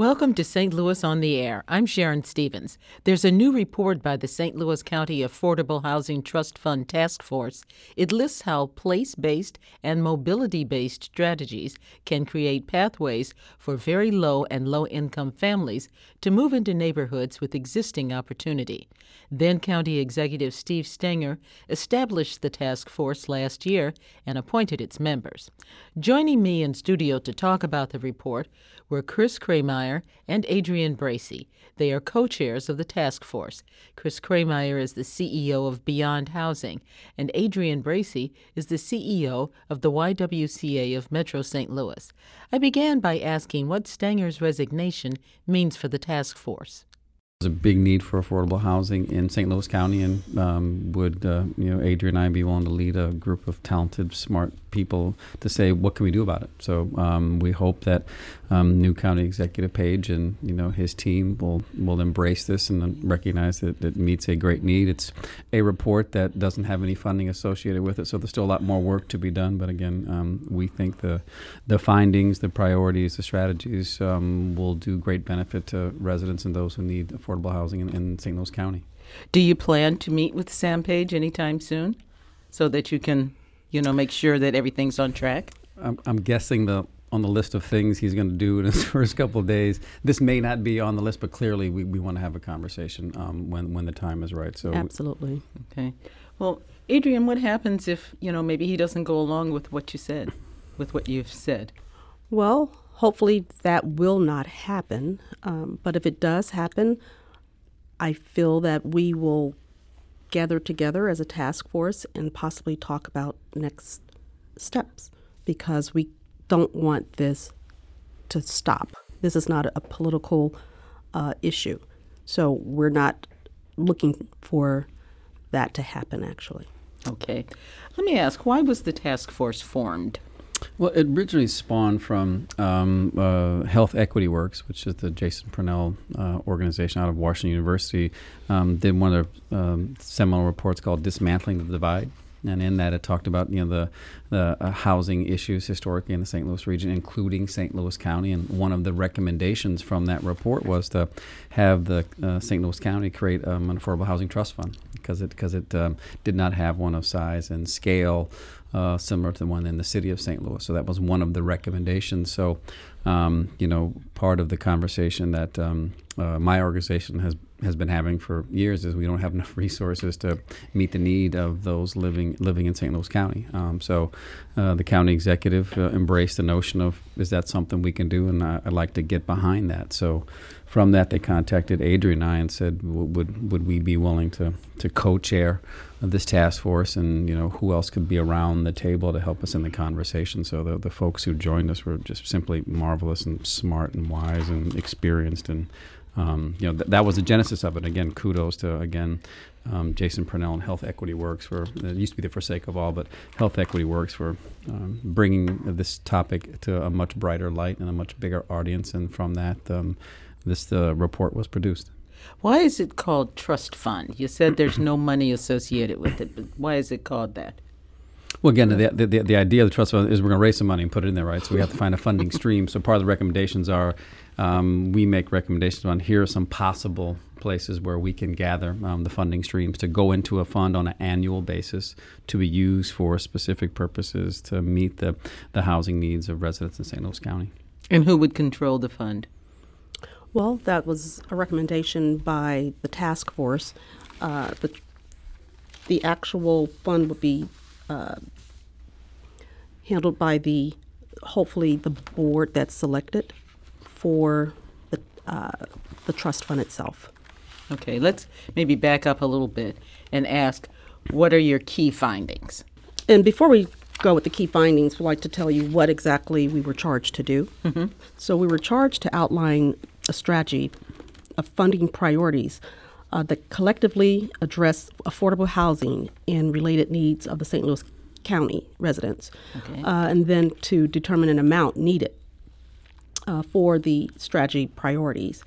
Welcome to St. Louis on the Air. I'm Sharon Stevens. There's a new report by the St. Louis County Affordable Housing Trust Fund Task Force. It lists how place based and mobility based strategies can create pathways for very low and low income families to move into neighborhoods with existing opportunity. Then County Executive Steve Stenger established the task force last year and appointed its members. Joining me in studio to talk about the report were Chris Krehmeyer and Adrian Bracey. They are co chairs of the task force. Chris Krehmeyer is the CEO of Beyond Housing, and Adrian Bracey is the CEO of the YWCA of Metro St. Louis. I began by asking what Stenger's resignation means for the task force. There's a big need for affordable housing in St. Louis County, and um, would uh, you know Adrian and I be willing to lead a group of talented, smart people to say what can we do about it? So um, we hope that um, new county executive Page and you know his team will will embrace this and recognize that it meets a great need. It's a report that doesn't have any funding associated with it, so there's still a lot more work to be done. But again, um, we think the the findings, the priorities, the strategies um, will do great benefit to residents and those who need affordable housing in, in St. Louis County. Do you plan to meet with Sam Page anytime soon so that you can, you know, make sure that everything's on track? I'm, I'm guessing the on the list of things he's going to do in his first couple of days. This may not be on the list, but clearly we, we want to have a conversation um, when when the time is right. So absolutely okay. Well, Adrian, what happens if you know maybe he doesn't go along with what you said, with what you've said? Well, hopefully that will not happen. Um, but if it does happen, I feel that we will gather together as a task force and possibly talk about next steps because we don't want this to stop. This is not a political uh, issue. So we're not looking for that to happen, actually. Okay. Let me ask why was the task force formed? Well, it originally spawned from um, uh, Health Equity Works, which is the Jason Purnell uh, organization out of Washington University. Um, did one of the um, seminal reports called "Dismantling the Divide." and in that it talked about you know the the uh, housing issues historically in the St. Louis region, including St. Louis County. And one of the recommendations from that report was to have the uh, St. Louis County create um, an affordable housing trust fund because it because it um, did not have one of size and scale uh, similar to the one in the city of St. Louis. So that was one of the recommendations. So, um, you know, part of the conversation that um, uh, my organization has has been having for years is we don't have enough resources to meet the need of those living living in St. Louis County. Um, so, uh, the county executive uh, embraced the notion of is that something we can do, and I, would like to get behind that. So, from that, they contacted Adrian and I and said, would would we be willing to to co-chair this task force, and you know who else could be around the table to help us in the conversation. So the the folks who joined us were just simply marvelous and smart and wise and experienced and. Um, you know th- that was the genesis of it. Again, kudos to again um, Jason Purnell and Health Equity Works for it used to be For the Sake of All, but Health Equity Works for um, bringing this topic to a much brighter light and a much bigger audience. And from that, um, this uh, report was produced. Why is it called trust fund? You said there's no money associated with it, but why is it called that? Well, again, the, the, the idea of the trust fund is we're going to raise some money and put it in there, right? So we have to find a funding stream. So part of the recommendations are um, we make recommendations on here are some possible places where we can gather um, the funding streams to go into a fund on an annual basis to be used for specific purposes to meet the, the housing needs of residents in St. Louis County. And who would control the fund? Well, that was a recommendation by the task force. Uh, the, the actual fund would be uh, handled by the, hopefully, the board that's selected for the, uh, the trust fund itself. Okay, let's maybe back up a little bit and ask what are your key findings? And before we go with the key findings, we'd like to tell you what exactly we were charged to do. Mm-hmm. So, we were charged to outline a strategy of funding priorities uh, that collectively address affordable housing and related needs of the St. Louis County residents, okay. uh, and then to determine an amount needed uh, for the strategy priorities,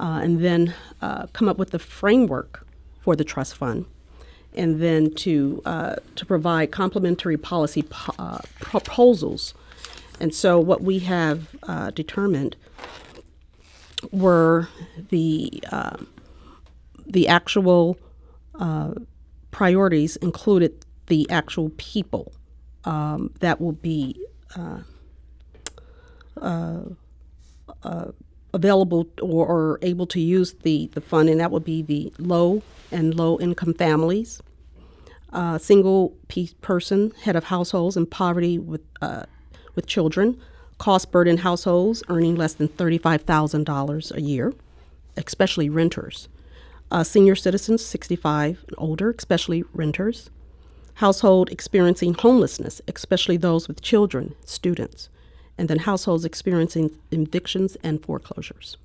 uh, and then uh, come up with the framework for the trust fund, and then to uh, to provide complementary policy po- proposals. And so, what we have determined were the uh, the actual uh, priorities included the actual people um, that will be uh, uh, uh, available or, or, able to use the, the fund, and that would be the low and low income families, uh, single person, head of households in poverty with, uh, with children, cost burden households earning less than $35,000 a year, especially renters, uh, senior citizens 65 and older, especially renters, household experiencing homelessness, especially those with children, students, and then households experiencing evictions and foreclosures.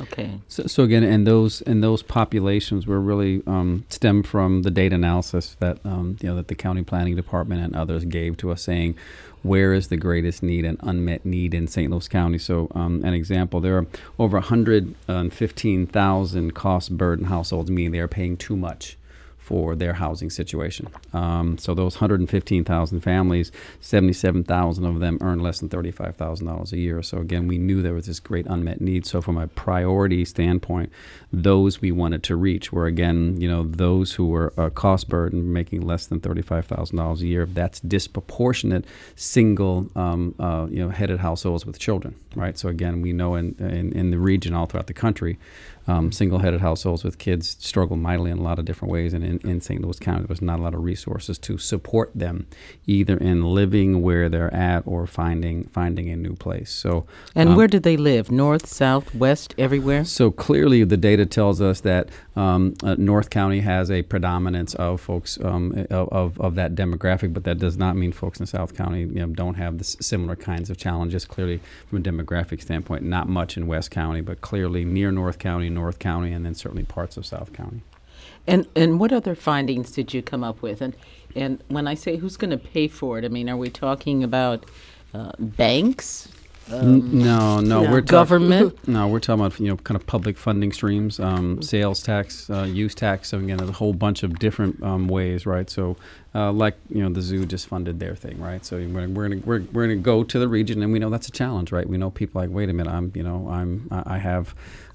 Okay. So, so again, and those and those populations were really um, stem from the data analysis that um, you know that the county planning department and others gave to us, saying where is the greatest need and unmet need in St. Louis County. So, um, an example: there are over 115,000 cost burden households, meaning they are paying too much for their housing situation. Um, so those 115,000 families, 77,000 of them earn less than $35,000 a year. So again, we knew there was this great unmet need. So from a priority standpoint, those we wanted to reach were again, you know, those who were a cost burden making less than $35,000 a year. That's disproportionate single, um, uh, you know, headed households with children, right? So again, we know in, in, in the region all throughout the country, um, single-headed households with kids struggle mightily in a lot of different ways. And in, in St. Louis County, there's not a lot of resources to support them, either in living where they're at or finding finding a new place. So, and um, where do they live? North, south, west, everywhere. So clearly, the data tells us that um, uh, North County has a predominance of folks um, of, of that demographic, but that does not mean folks in South County you know, don't have the similar kinds of challenges. Clearly, from a demographic standpoint, not much in West County, but clearly near North County North County, and then certainly parts of South County. And and what other findings did you come up with? And and when I say who's going to pay for it, I mean, are we talking about uh, banks? Um, no, no, no, we're government. No, we're talking about you know kind of public funding streams, um, sales tax, uh, use tax. So again, a whole bunch of different um, ways, right? So, uh, like you know, the zoo just funded their thing, right? So we're we're gonna we're, we're gonna go to the region, and we know that's a challenge, right? We know people like, wait a minute, I'm you know I'm I have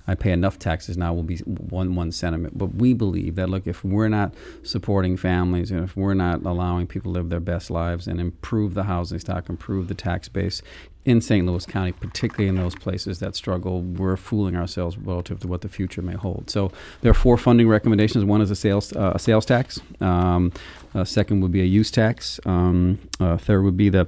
I pay enough taxes now will be one one sentiment. But we believe that look, if we're not supporting families and if we're not allowing people to live their best lives and improve the housing stock, improve the tax base, in St. Louis County, particularly in those places that struggle, we're fooling ourselves relative to what the future may hold. So there are four funding recommendations. One is a sales uh, a sales tax. Um, uh, second would be a use tax. Um, uh, third would be the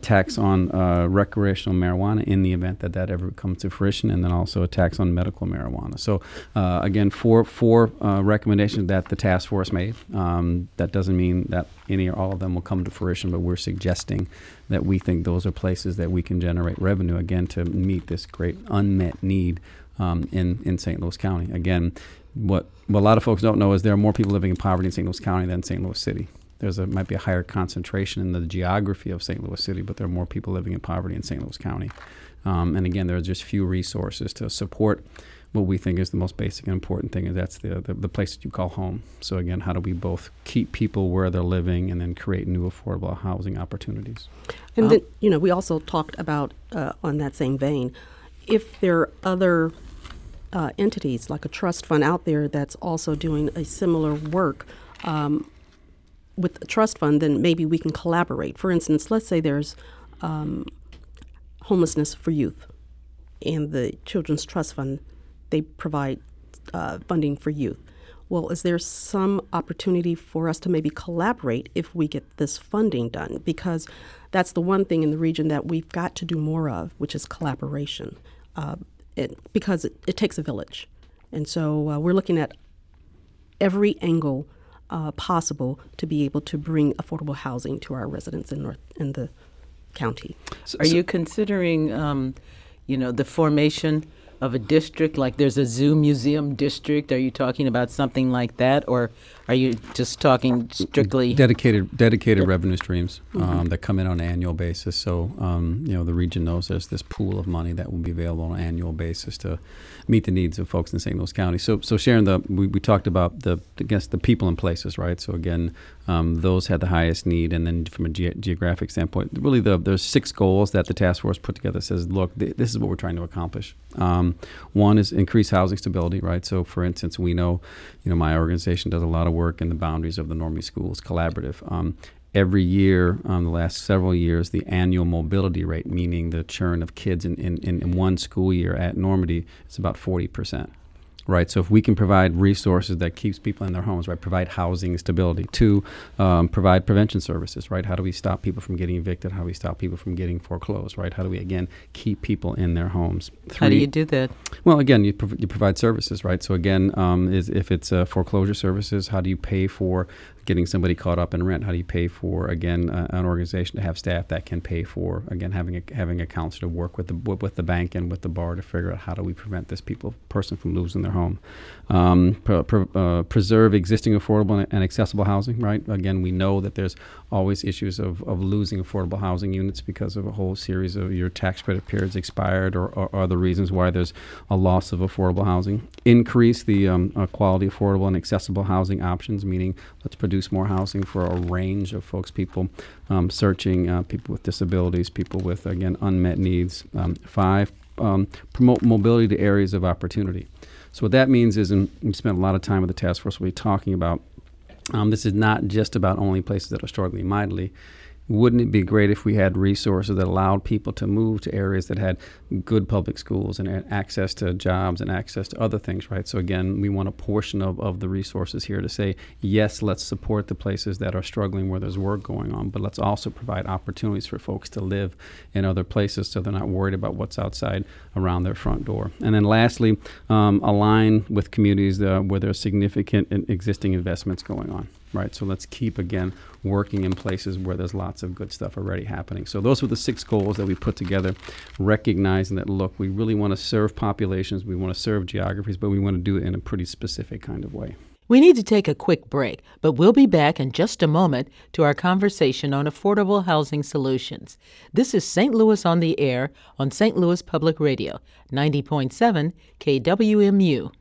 tax on uh, recreational marijuana in the event that that ever comes to fruition, and then also a tax on medical marijuana. So uh, again, four four uh, recommendations that the task force made. Um, that doesn't mean that any or all of them will come to fruition, but we're suggesting that we think those are places that we can generate revenue again to meet this great unmet need um, in in St. Louis County. Again, what, what a lot of folks don't know is there are more people living in poverty in St. Louis County than St. Louis City. There's a might be a higher concentration in the geography of St. Louis City, but there are more people living in poverty in St. Louis County. Um, and again, there are just few resources to support what we think is the most basic and important thing, and that's the, the, the place that you call home. So again, how do we both keep people where they're living and then create new affordable housing opportunities? And um, then, you know, we also talked about uh, on that same vein, if there are other uh, entities like a trust fund out there that's also doing a similar work um, with a trust fund, then maybe we can collaborate. For instance, let's say there's um, homelessness for youth, and the Children's Trust Fund they provide uh, funding for youth. Well, is there some opportunity for us to maybe collaborate if we get this funding done? Because that's the one thing in the region that we've got to do more of, which is collaboration. Uh, it, because it, it, takes a village. And so uh, we're looking at every angle uh, possible to be able to bring affordable housing to our residents in North in the county. So, Are so you considering, um, you know, the formation of a district? Like there's a zoo museum district. Are you talking about something like that, or are you just talking strictly dedicated dedicated revenue streams um, mm-hmm. that come in on an annual basis? So um, you know the region knows there's this pool of money that will be available on an annual basis to meet the needs of folks in St. Louis County. So so Sharon, the we, we talked about the I guess the people and places, right? So again, um, those had the highest need, and then from a ge- geographic standpoint, really the there's six goals that the task force put together. Says, look, th- this is what we're trying to accomplish. Um, one is increase housing stability, right? So, for instance, we know, you know, my organization does a lot of work in the boundaries of the Normandy Schools Collaborative. Um, every year, um, the last several years, the annual mobility rate, meaning the churn of kids in, in, in one school year at Normandy, is about 40 percent right? So if we can provide resources that keeps people in their homes, right? Provide housing stability. Two, um, provide prevention services, right? How do we stop people from getting evicted? How do we stop people from getting foreclosed, right? How do we again keep people in their homes? Three, How do you do that? Well, again, you, prov- you provide services, right? So again, um, is if it's uh, foreclosure services, how do you pay for getting somebody caught up in rent? How do you pay for again uh, an organization to have staff that can pay for again having a having a counselor to work with the with the bank and with the bar to figure out how do we prevent this people person from losing their home, um, pre- pre- uh, preserve existing affordable and accessible housing. Right. Again, we know that there's always issues of, of losing affordable housing units because of a whole series of your tax credit periods expired or, or other reasons why there's a loss of affordable housing. Increase the um, uh, quality, affordable, and accessible housing options, meaning let's produce more housing for a range of folks, people um, searching, uh, people with disabilities, people with, again, unmet needs. Um, five, um, promote mobility to areas of opportunity. So what that means is, and we spent a lot of time with the task force, we'll be talking about um, this is not just about only places that are struggling mightily wouldn't it be great if we had resources that allowed people to move to areas that had good public schools and access to jobs and access to other things, right? So, again, we want a portion of, of the resources here to say, yes, let's support the places that are struggling where there's work going on, but let's also provide opportunities for folks to live in other places so they're not worried about what's outside around their front door. And then, lastly, um, align with communities uh, where there's significant existing investments going on right? So let's keep again working in places where there's lots of good stuff already happening. So those were the six goals that we put together, recognizing that look, we really want to serve populations, we want to serve geographies, but we want to do it in a pretty specific kind of way. We need to take a quick break, but we'll be back in just a moment to our conversation on affordable housing solutions. This is St. Louis on the Air on St. Louis Public Radio, 90.7 KWMU.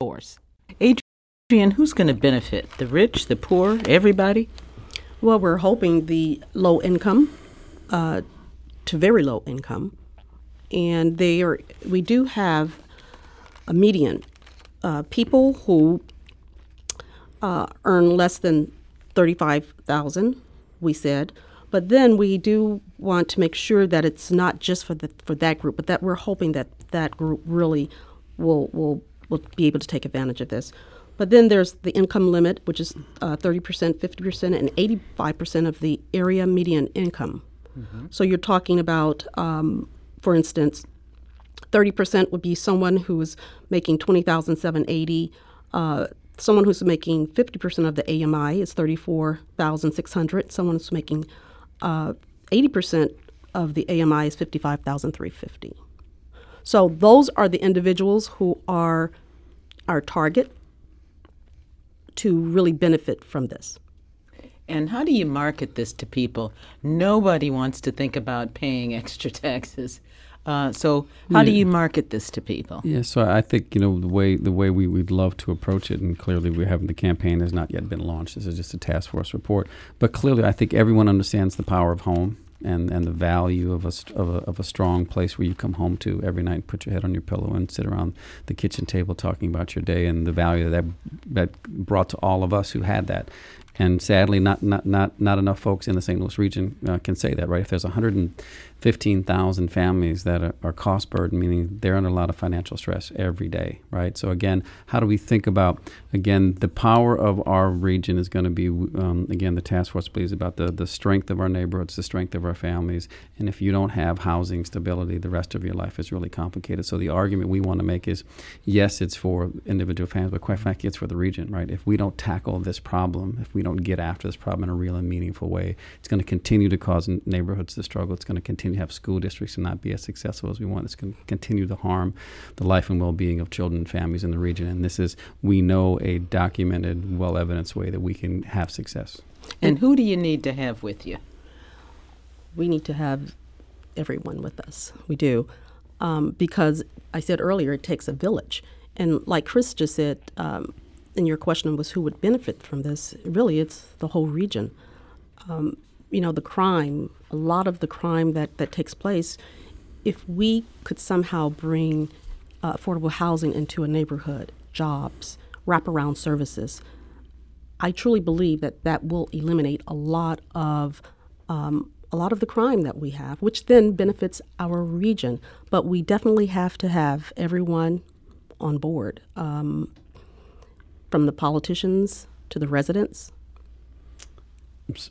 Force. Adrian, who's going to benefit? The rich, the poor, everybody? Well, we're hoping the low income uh, to very low income, and they are. We do have a median uh, people who uh, earn less than thirty-five thousand. We said, but then we do want to make sure that it's not just for the for that group, but that we're hoping that that group really will will will be able to take advantage of this. But then there's the income limit, which is uh, 30%, 50%, and 85% of the area median income. Mm-hmm. So you're talking about, um, for instance, 30% would be someone who is making 20,780. Uh, someone who's making 50% of the AMI is 34,600. Someone who's making uh, 80% of the AMI is 55,350. So those are the individuals who are our target to really benefit from this. And how do you market this to people? Nobody wants to think about paying extra taxes. Uh, so how yeah. do you market this to people? Yeah, so I think you know the way the way we would love to approach it, and clearly we haven't. The campaign has not yet been launched. This is just a task force report, but clearly I think everyone understands the power of home and, and the value of a, of, a, of a strong place where you come home to every night, put your head on your pillow, and sit around the kitchen table talking about your day, and the value that that brought to all of us who had that. And sadly, not not not not enough folks in the St. Louis region uh, can say that, right? If there's 100 15,000 families that are, are, cost burden, meaning they're under a lot of financial stress every day, right? So again, how do we think about again the power of our region is going to be um, again the task force believes about the the strength of our neighborhoods, the strength of our families, and if you don't have housing stability, the rest of your life is really complicated. So the argument we want to make is, yes, it's for individual families, but quite frankly, it's for the region, right? If we don't tackle this problem, if we don't get after this problem in a real and meaningful way, it's going to continue to cause neighborhoods to struggle. It's going to continue continue to have school districts and not be as successful as we want. It's going to continue to harm the life and well being of children and families in the region. And this is, we know, a documented, well evidenced way that we can have success. And who do you need to have with you? We need to have everyone with us. We do. Um, because I said earlier, it takes a village. And like Chris just said, um, and your question was who would benefit from this. Really, it's the whole region. Um, you know, the crime, a lot of the crime that, that takes place, if we could somehow bring uh, affordable housing into a neighborhood, jobs, wraparound services, I truly believe that that will eliminate a lot of um, a lot of the crime that we have, which then benefits our region. But we definitely have to have everyone on board, um, from the politicians to the residents.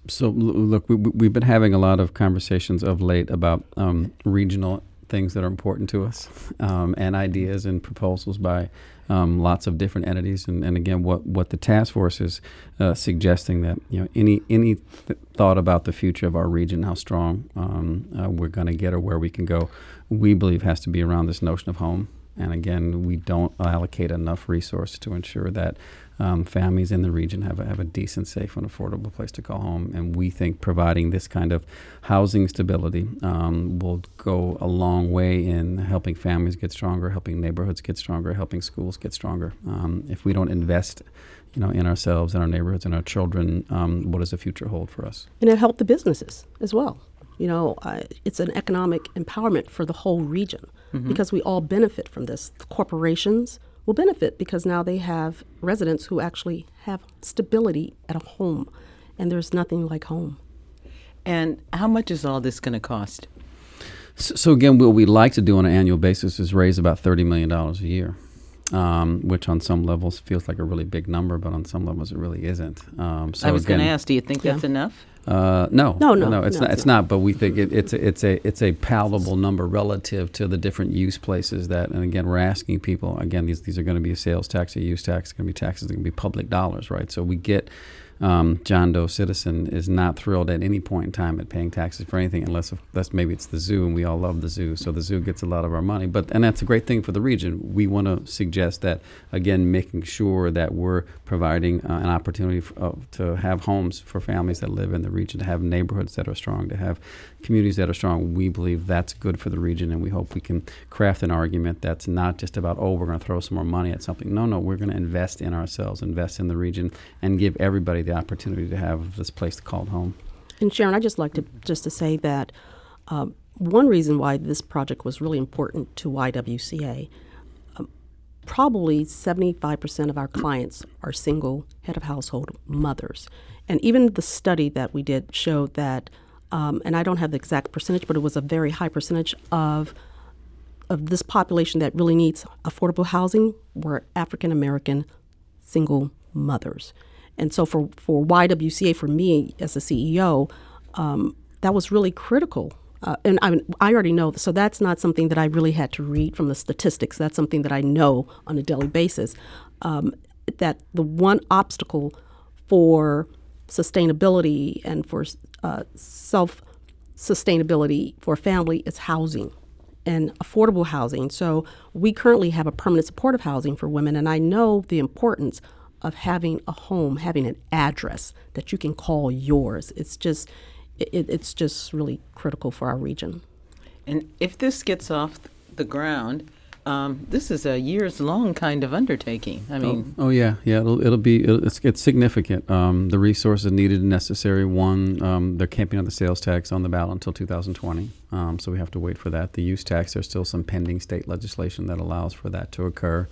So look, we, we've been having a lot of conversations of late about um, regional things that are important to us um, and ideas and proposals by um, lots of different entities. And, and, again, what, what the task force is uh, suggesting that you know any any th- thought about the future of our region, how strong um, uh, we're going to get or where we can go, we believe has to be around this notion of home. And again, we don't allocate enough resources to ensure that um, families in the region have a, have a decent, safe, and affordable place to call home. And we think providing this kind of housing stability um, will go a long way in helping families get stronger, helping neighborhoods get stronger, helping schools get stronger. Um, if we don't invest, you know, in ourselves, in our neighborhoods, in our children, um, what does the future hold for us? And it helped the businesses as well. You know, uh, it's an economic empowerment for the whole region mm-hmm. because we all benefit from this. The corporations, will benefit because now they have residents who actually have stability at a home, and there's nothing like home. And how much is all this going to cost? So, so, again, what we like to do on an annual basis is raise about thirty million dollars a year, um, which on some levels feels like a really big number, but on some levels it really isn't. Um, so I was going to ask, do you think yeah. that's enough? Uh, no, no, no, no, it's no, not. It's not. But we think it, it's a, it's a it's a palatable number relative to the different use places that. And again, we're asking people. Again, these these are going to be a sales tax, a use tax. It's going to be taxes. Going to be public dollars, right? So we get um, John Doe citizen is not thrilled at any point in time at paying taxes for anything unless, unless maybe it's the zoo and we all love the zoo. So the zoo gets a lot of our money. But and that's a great thing for the region. We want to suggest that again making sure that we're providing uh, an opportunity for, uh, to have homes for families that live in the region to have neighborhoods that are strong to have communities that are strong. We believe that's good for the region and we hope we can craft an argument that's not just about oh we're going to throw some more money at something. No no we're going to invest in ourselves invest in the region and give everybody the opportunity to have this place called home. And Sharon, I just like to just to say that um, one reason why this project was really important to YWCA. Um, probably 75% of our clients are single head of household mothers. And even the study that we did showed that, um, and I don't have the exact percentage, but it was a very high percentage of of this population that really needs affordable housing were African American single mothers. And so for, for YWCA, for me as a CEO, um, that was really critical. Uh, and I, I already know, so that's not something that I really had to read from the statistics. That's something that I know on a daily basis. Um, that the one obstacle for sustainability and for uh, self sustainability for a family is housing and affordable housing. So we currently have a permanent supportive housing for women, and I know the importance of having a home, having an address that you can call yours. It's just it, it's just really critical for our region. And if this gets off the ground, um, this is a years long kind of undertaking. I mean, oh, oh yeah, yeah, it'll, it'll be it'll, it's, it's significant. Um, the resources needed and necessary. One, um, they're camping on the sales tax on the ballot until 2020, um, so we have to wait for that. The use tax, there's still some pending state legislation that allows for that to occur.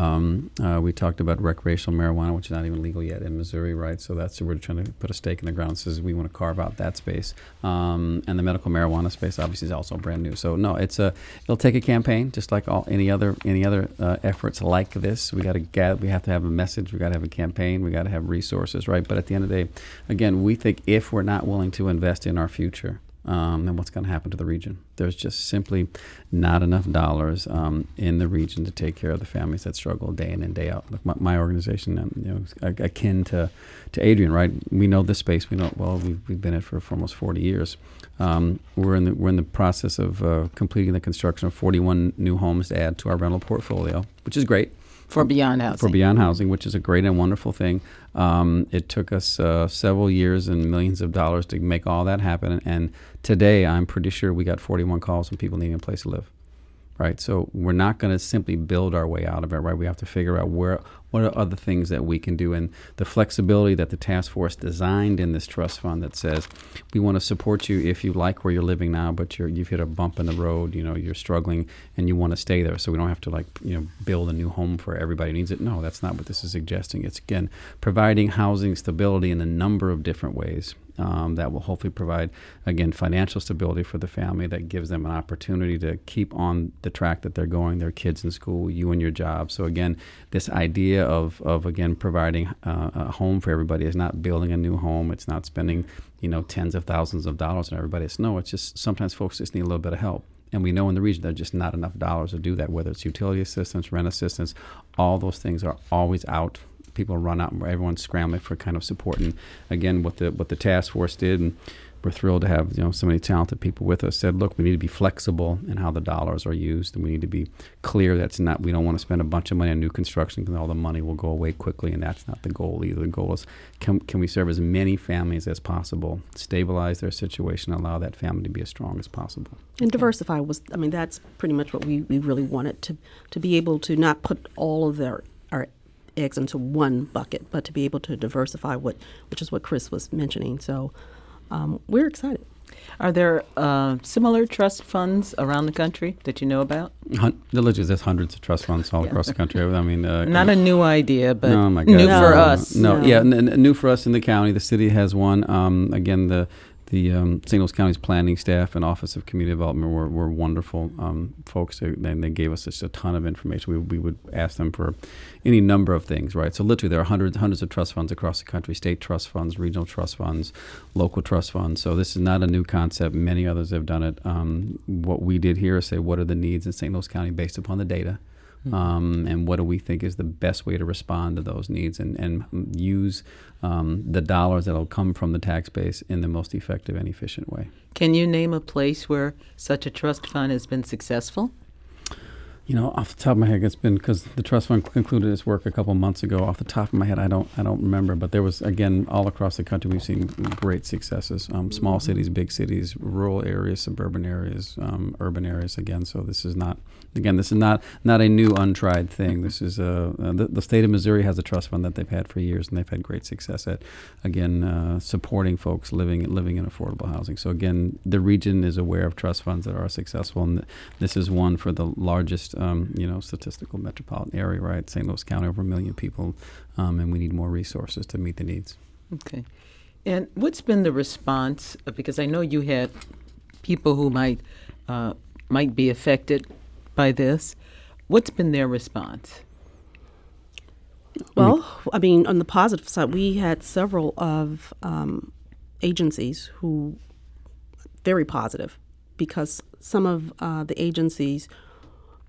Um, uh, we talked about recreational marijuana, which is not even legal yet in Missouri, right? So that's we're trying to put a stake in the ground. Says we want to carve out that space, um, and the medical marijuana space obviously is also brand new. So no, it's a it'll take a campaign, just like all any other any other uh, efforts like this. We got to get we have to have a message. We got to have a campaign. We got to have resources, right? But at the end of the day, again, we think if we're not willing to invest in our future, um, and what's going to happen to the region. There's just simply not enough dollars um, in the region to take care of the families that struggle day in and day out. Like my, my organization, um, you know, akin to, to Adrian, right? We know this space. We know well. We've, we've been in it for, for almost 40 years. Um, we're in the we're in the process of uh, completing the construction of 41 new homes to add to our rental portfolio, which is great for beyond housing. For beyond housing, which is a great and wonderful thing. Um, it took us uh, several years and millions of dollars to make all that happen. And today, I'm pretty sure we got 41 calls from people needing a place to live. Right, so we're not going to simply build our way out of it. Right, we have to figure out where what are other things that we can do? And the flexibility that the task force designed in this trust fund that says we want to support you if you like where you're living now, but you're, you've hit a bump in the road, you know, you're struggling and you want to stay there. So we don't have to like, you know, build a new home for everybody needs it. No, that's not what this is suggesting. It's again providing housing stability in a number of different ways um, that will hopefully provide, again, financial stability for the family that gives them an opportunity to keep on the track that they're going, their kids in school, you and your job. So, again, this idea of, of again, providing uh, a home for everybody is not building a new home, it's not spending, you know, tens of thousands of dollars on everybody. It's no, it's just sometimes folks just need a little bit of help. And we know in the region there's just not enough dollars to do that, whether it's utility assistance, rent assistance, all those things are always out people run out and everyone's scrambling for kind of support. And again, what the what the task force did, and we're thrilled to have you know so many talented people with us. Said, look, we need to be flexible in how the dollars are used, and we need to be clear. That's not we don't want to spend a bunch of money on new construction because all the money will go away quickly, and that's not the goal either. The goal is can can we serve as many families as possible, stabilize their situation, allow that family to be as strong as possible. And diversify was, I mean, that's pretty much what we, we really wanted to to be able to not put all of their our eggs into one bucket, but to be able to diversify, what which is what Chris was mentioning. So um, we're excited. Are there uh, similar trust funds around the country that you know about? Hun- Villages, there's hundreds of trust funds all Yeah. across the country. I mean, uh, Not a new idea, but oh my God. new No. for us. No, No. yeah, n- n- new for us in the county. The city has one. Um, again, the the um, St. Louis County's planning staff and Office of Community Development were, were wonderful um, folks. They, and they gave us just a ton of information. We, we would ask them for any number of things, right? So literally, there are hundreds hundreds of trust funds across the country: state trust funds, regional trust funds, local trust funds. So this is not a new concept. Many others have done it. Um, what we did here is say, what are the needs in St. Louis County based upon the data? Um, and what do we think is the best way to respond to those needs and, and use um, the dollars that'll come from the tax base in the most effective and efficient way. Can you name a place where such a trust fund has been successful? You know, off the top of my head, it's been because the trust fund concluded its work a couple months ago. Off the top of my head, I don't, I don't remember. But there was again all across the country, we've seen great successes. Um, small cities, big cities, rural areas, suburban areas, um, urban areas. Again, so this is not, again, this is not not a new, untried thing. This is uh, the, the state of Missouri has a trust fund that they've had for years, and they've had great success at, again, uh, supporting folks living living in affordable housing. So again, the region is aware of trust funds that are successful, and this is one for the largest, um, you know, statistical metropolitan area, right? St. Louis County, over a million people, um, and we need more resources to meet the needs. Okay. And what's been the response? Because I know you had people who might uh, might be affected by this. What's been their response? Well, I mean, on the positive side, we had several of um, agencies who very positive because some of uh, the agencies,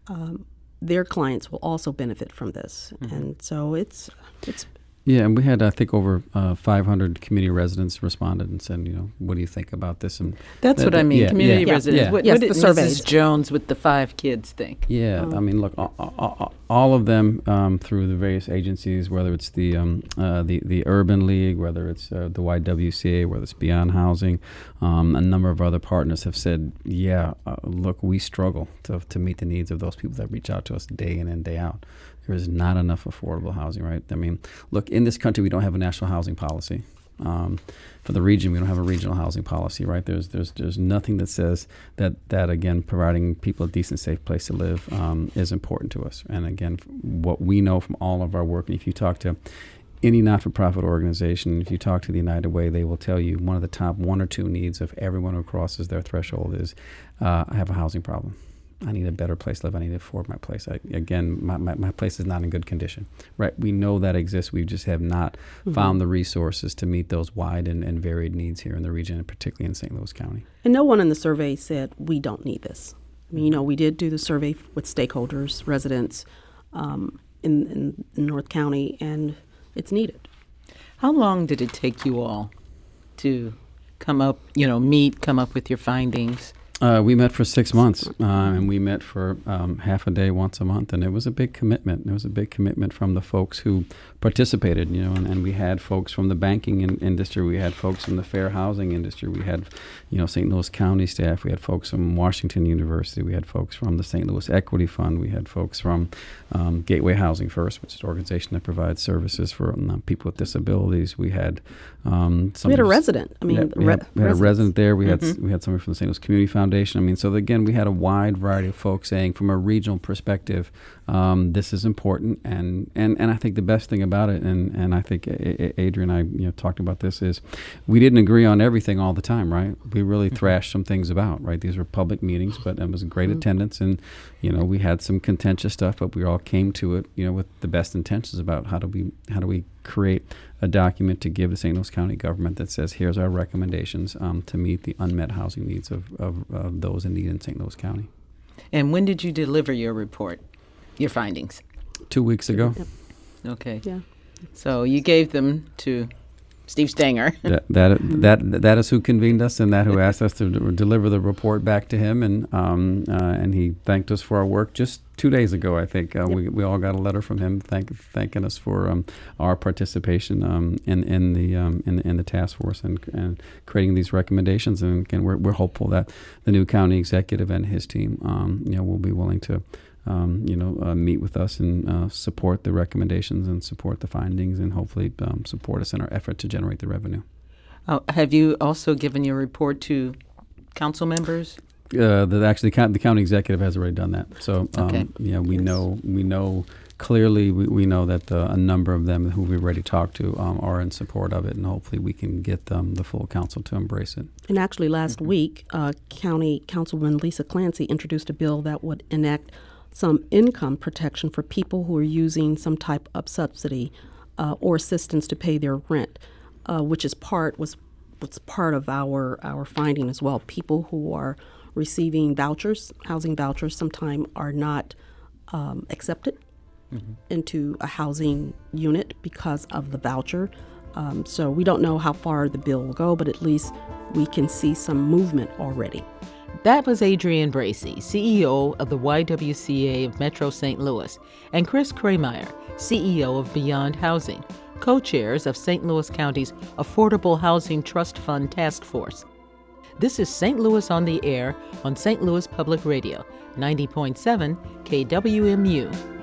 um, their clients will also benefit from this, and so it's it's Yeah, and we had I think over uh, 500 community residents responded and said, you know, what do you think about this? And That's that- what I mean. yeah, Community yeah, residents. yeah. What, Yes, what did the surveys. Mrs. Jones with the five kids think? Yeah, I mean, look, all, all, all of them um, through the various agencies, whether it's the um, uh, the the Urban League, whether it's uh, the YWCA, whether it's Beyond Housing, um, a number of other partners have said, yeah, uh, look, we struggle to to meet the needs of those people that reach out to us day in and day out. There is not enough affordable housing, right? I mean, look, in this country, we don't have a national housing policy. Um, for the region, we don't have a regional housing policy, right? There's there's there's nothing that says that that again providing people a decent, safe place to live um, is important to us. And again, what we know from all of our work, and if you talk to any not-for-profit organization, if you talk to the United Way, they will tell you one of the top one or two needs of everyone who crosses their threshold is, uh, I have a housing problem. I need a better place to live. I need to afford my place. I, again, my, my, my place is not in good condition. Right? We know that exists. We just have not found the resources to meet those wide and, and varied needs here in the region, and particularly in St. Louis County. And no one in the survey said we don't need this. I mean, you know, we did do the survey with stakeholders, residents um, in, in, in North County, and it's needed. How long did it take you all to come up, you know, meet, come up with your findings? Uh, we met for six months, uh, and we met for um, half a day once a month, and it was a big commitment. It was a big commitment from the folks who participated, you know, and, and we had folks from the banking in- industry, we had folks from the fair housing industry, we had, you know, St. Louis County staff, we had folks from Washington University, we had folks from the St. Louis Equity Fund, we had folks from um, Gateway Housing First, which is an organization that provides services for um, people with disabilities. We had um, some We had a resident. I mean, yeah, we, re- had, we had a resident there. We had Mhm. s we had somebody from the St. Louis Community Foundation. I mean, so again, we had a wide variety of folks saying, from a regional perspective, um, this is important. And, and and I think the best thing about it, and and I think A- A- Adrian and I you know talked about this is, we didn't agree on everything all the time, right? We really thrashed some things about, right? These were public meetings, but it was great Mhm. attendance, and you know we had some contentious stuff, but we all came to it, you know, with the best intentions about how do we how do we create a document to give the St. Louis County government that says, here's our recommendations um, to meet the unmet housing needs of, of, of those in need in St. Louis County. And when did you deliver your report, your findings? Two weeks ago, Yep. Okay. Yeah. So you gave them to Steve Stenger. that, that, that, that is who convened us and that who asked us to d- deliver the report back to him. And, um, uh, and he thanked us for our work just two days ago, I think. Uh, we, we all got a letter from him thank, thanking us for um, our participation um, in, in, the, um, in, in the task force and, and creating these recommendations. And again, we're, we're hopeful that the new county executive and his team um, you know, will be willing to um, you know, uh, meet with us and uh, support the recommendations and support the findings and hopefully um, support us in our effort to generate the revenue. Oh, have you also given your report to council members? Uh, the actually the county executive has already done that. So um, Okay. yeah, we Yes. know we know clearly we, we know that uh, a number of them who we've already talked to um, are in support of it, and hopefully we can get them the full council to embrace it. And actually, last Mm-hmm. week, uh, County Councilwoman Lisa Clancy introduced a bill that would enact some income protection for people who are using some type of subsidy uh, or assistance to pay their rent, uh, which is part was was part of our our finding as well. People who are receiving vouchers, housing vouchers, sometimes are not um, accepted into a housing unit because of the voucher. Um, so we don't know how far the bill will go, but at least we can see some movement already. That was Adrian Bracey, CEO of the YWCA of Metro St. Louis, and Chris Krehmeyer, CEO of Beyond Housing, co chairs of St. Louis County's Affordable Housing Trust Fund Task Force. This is St. Louis on the Air on St. Louis Public Radio, 90.7 KWMU.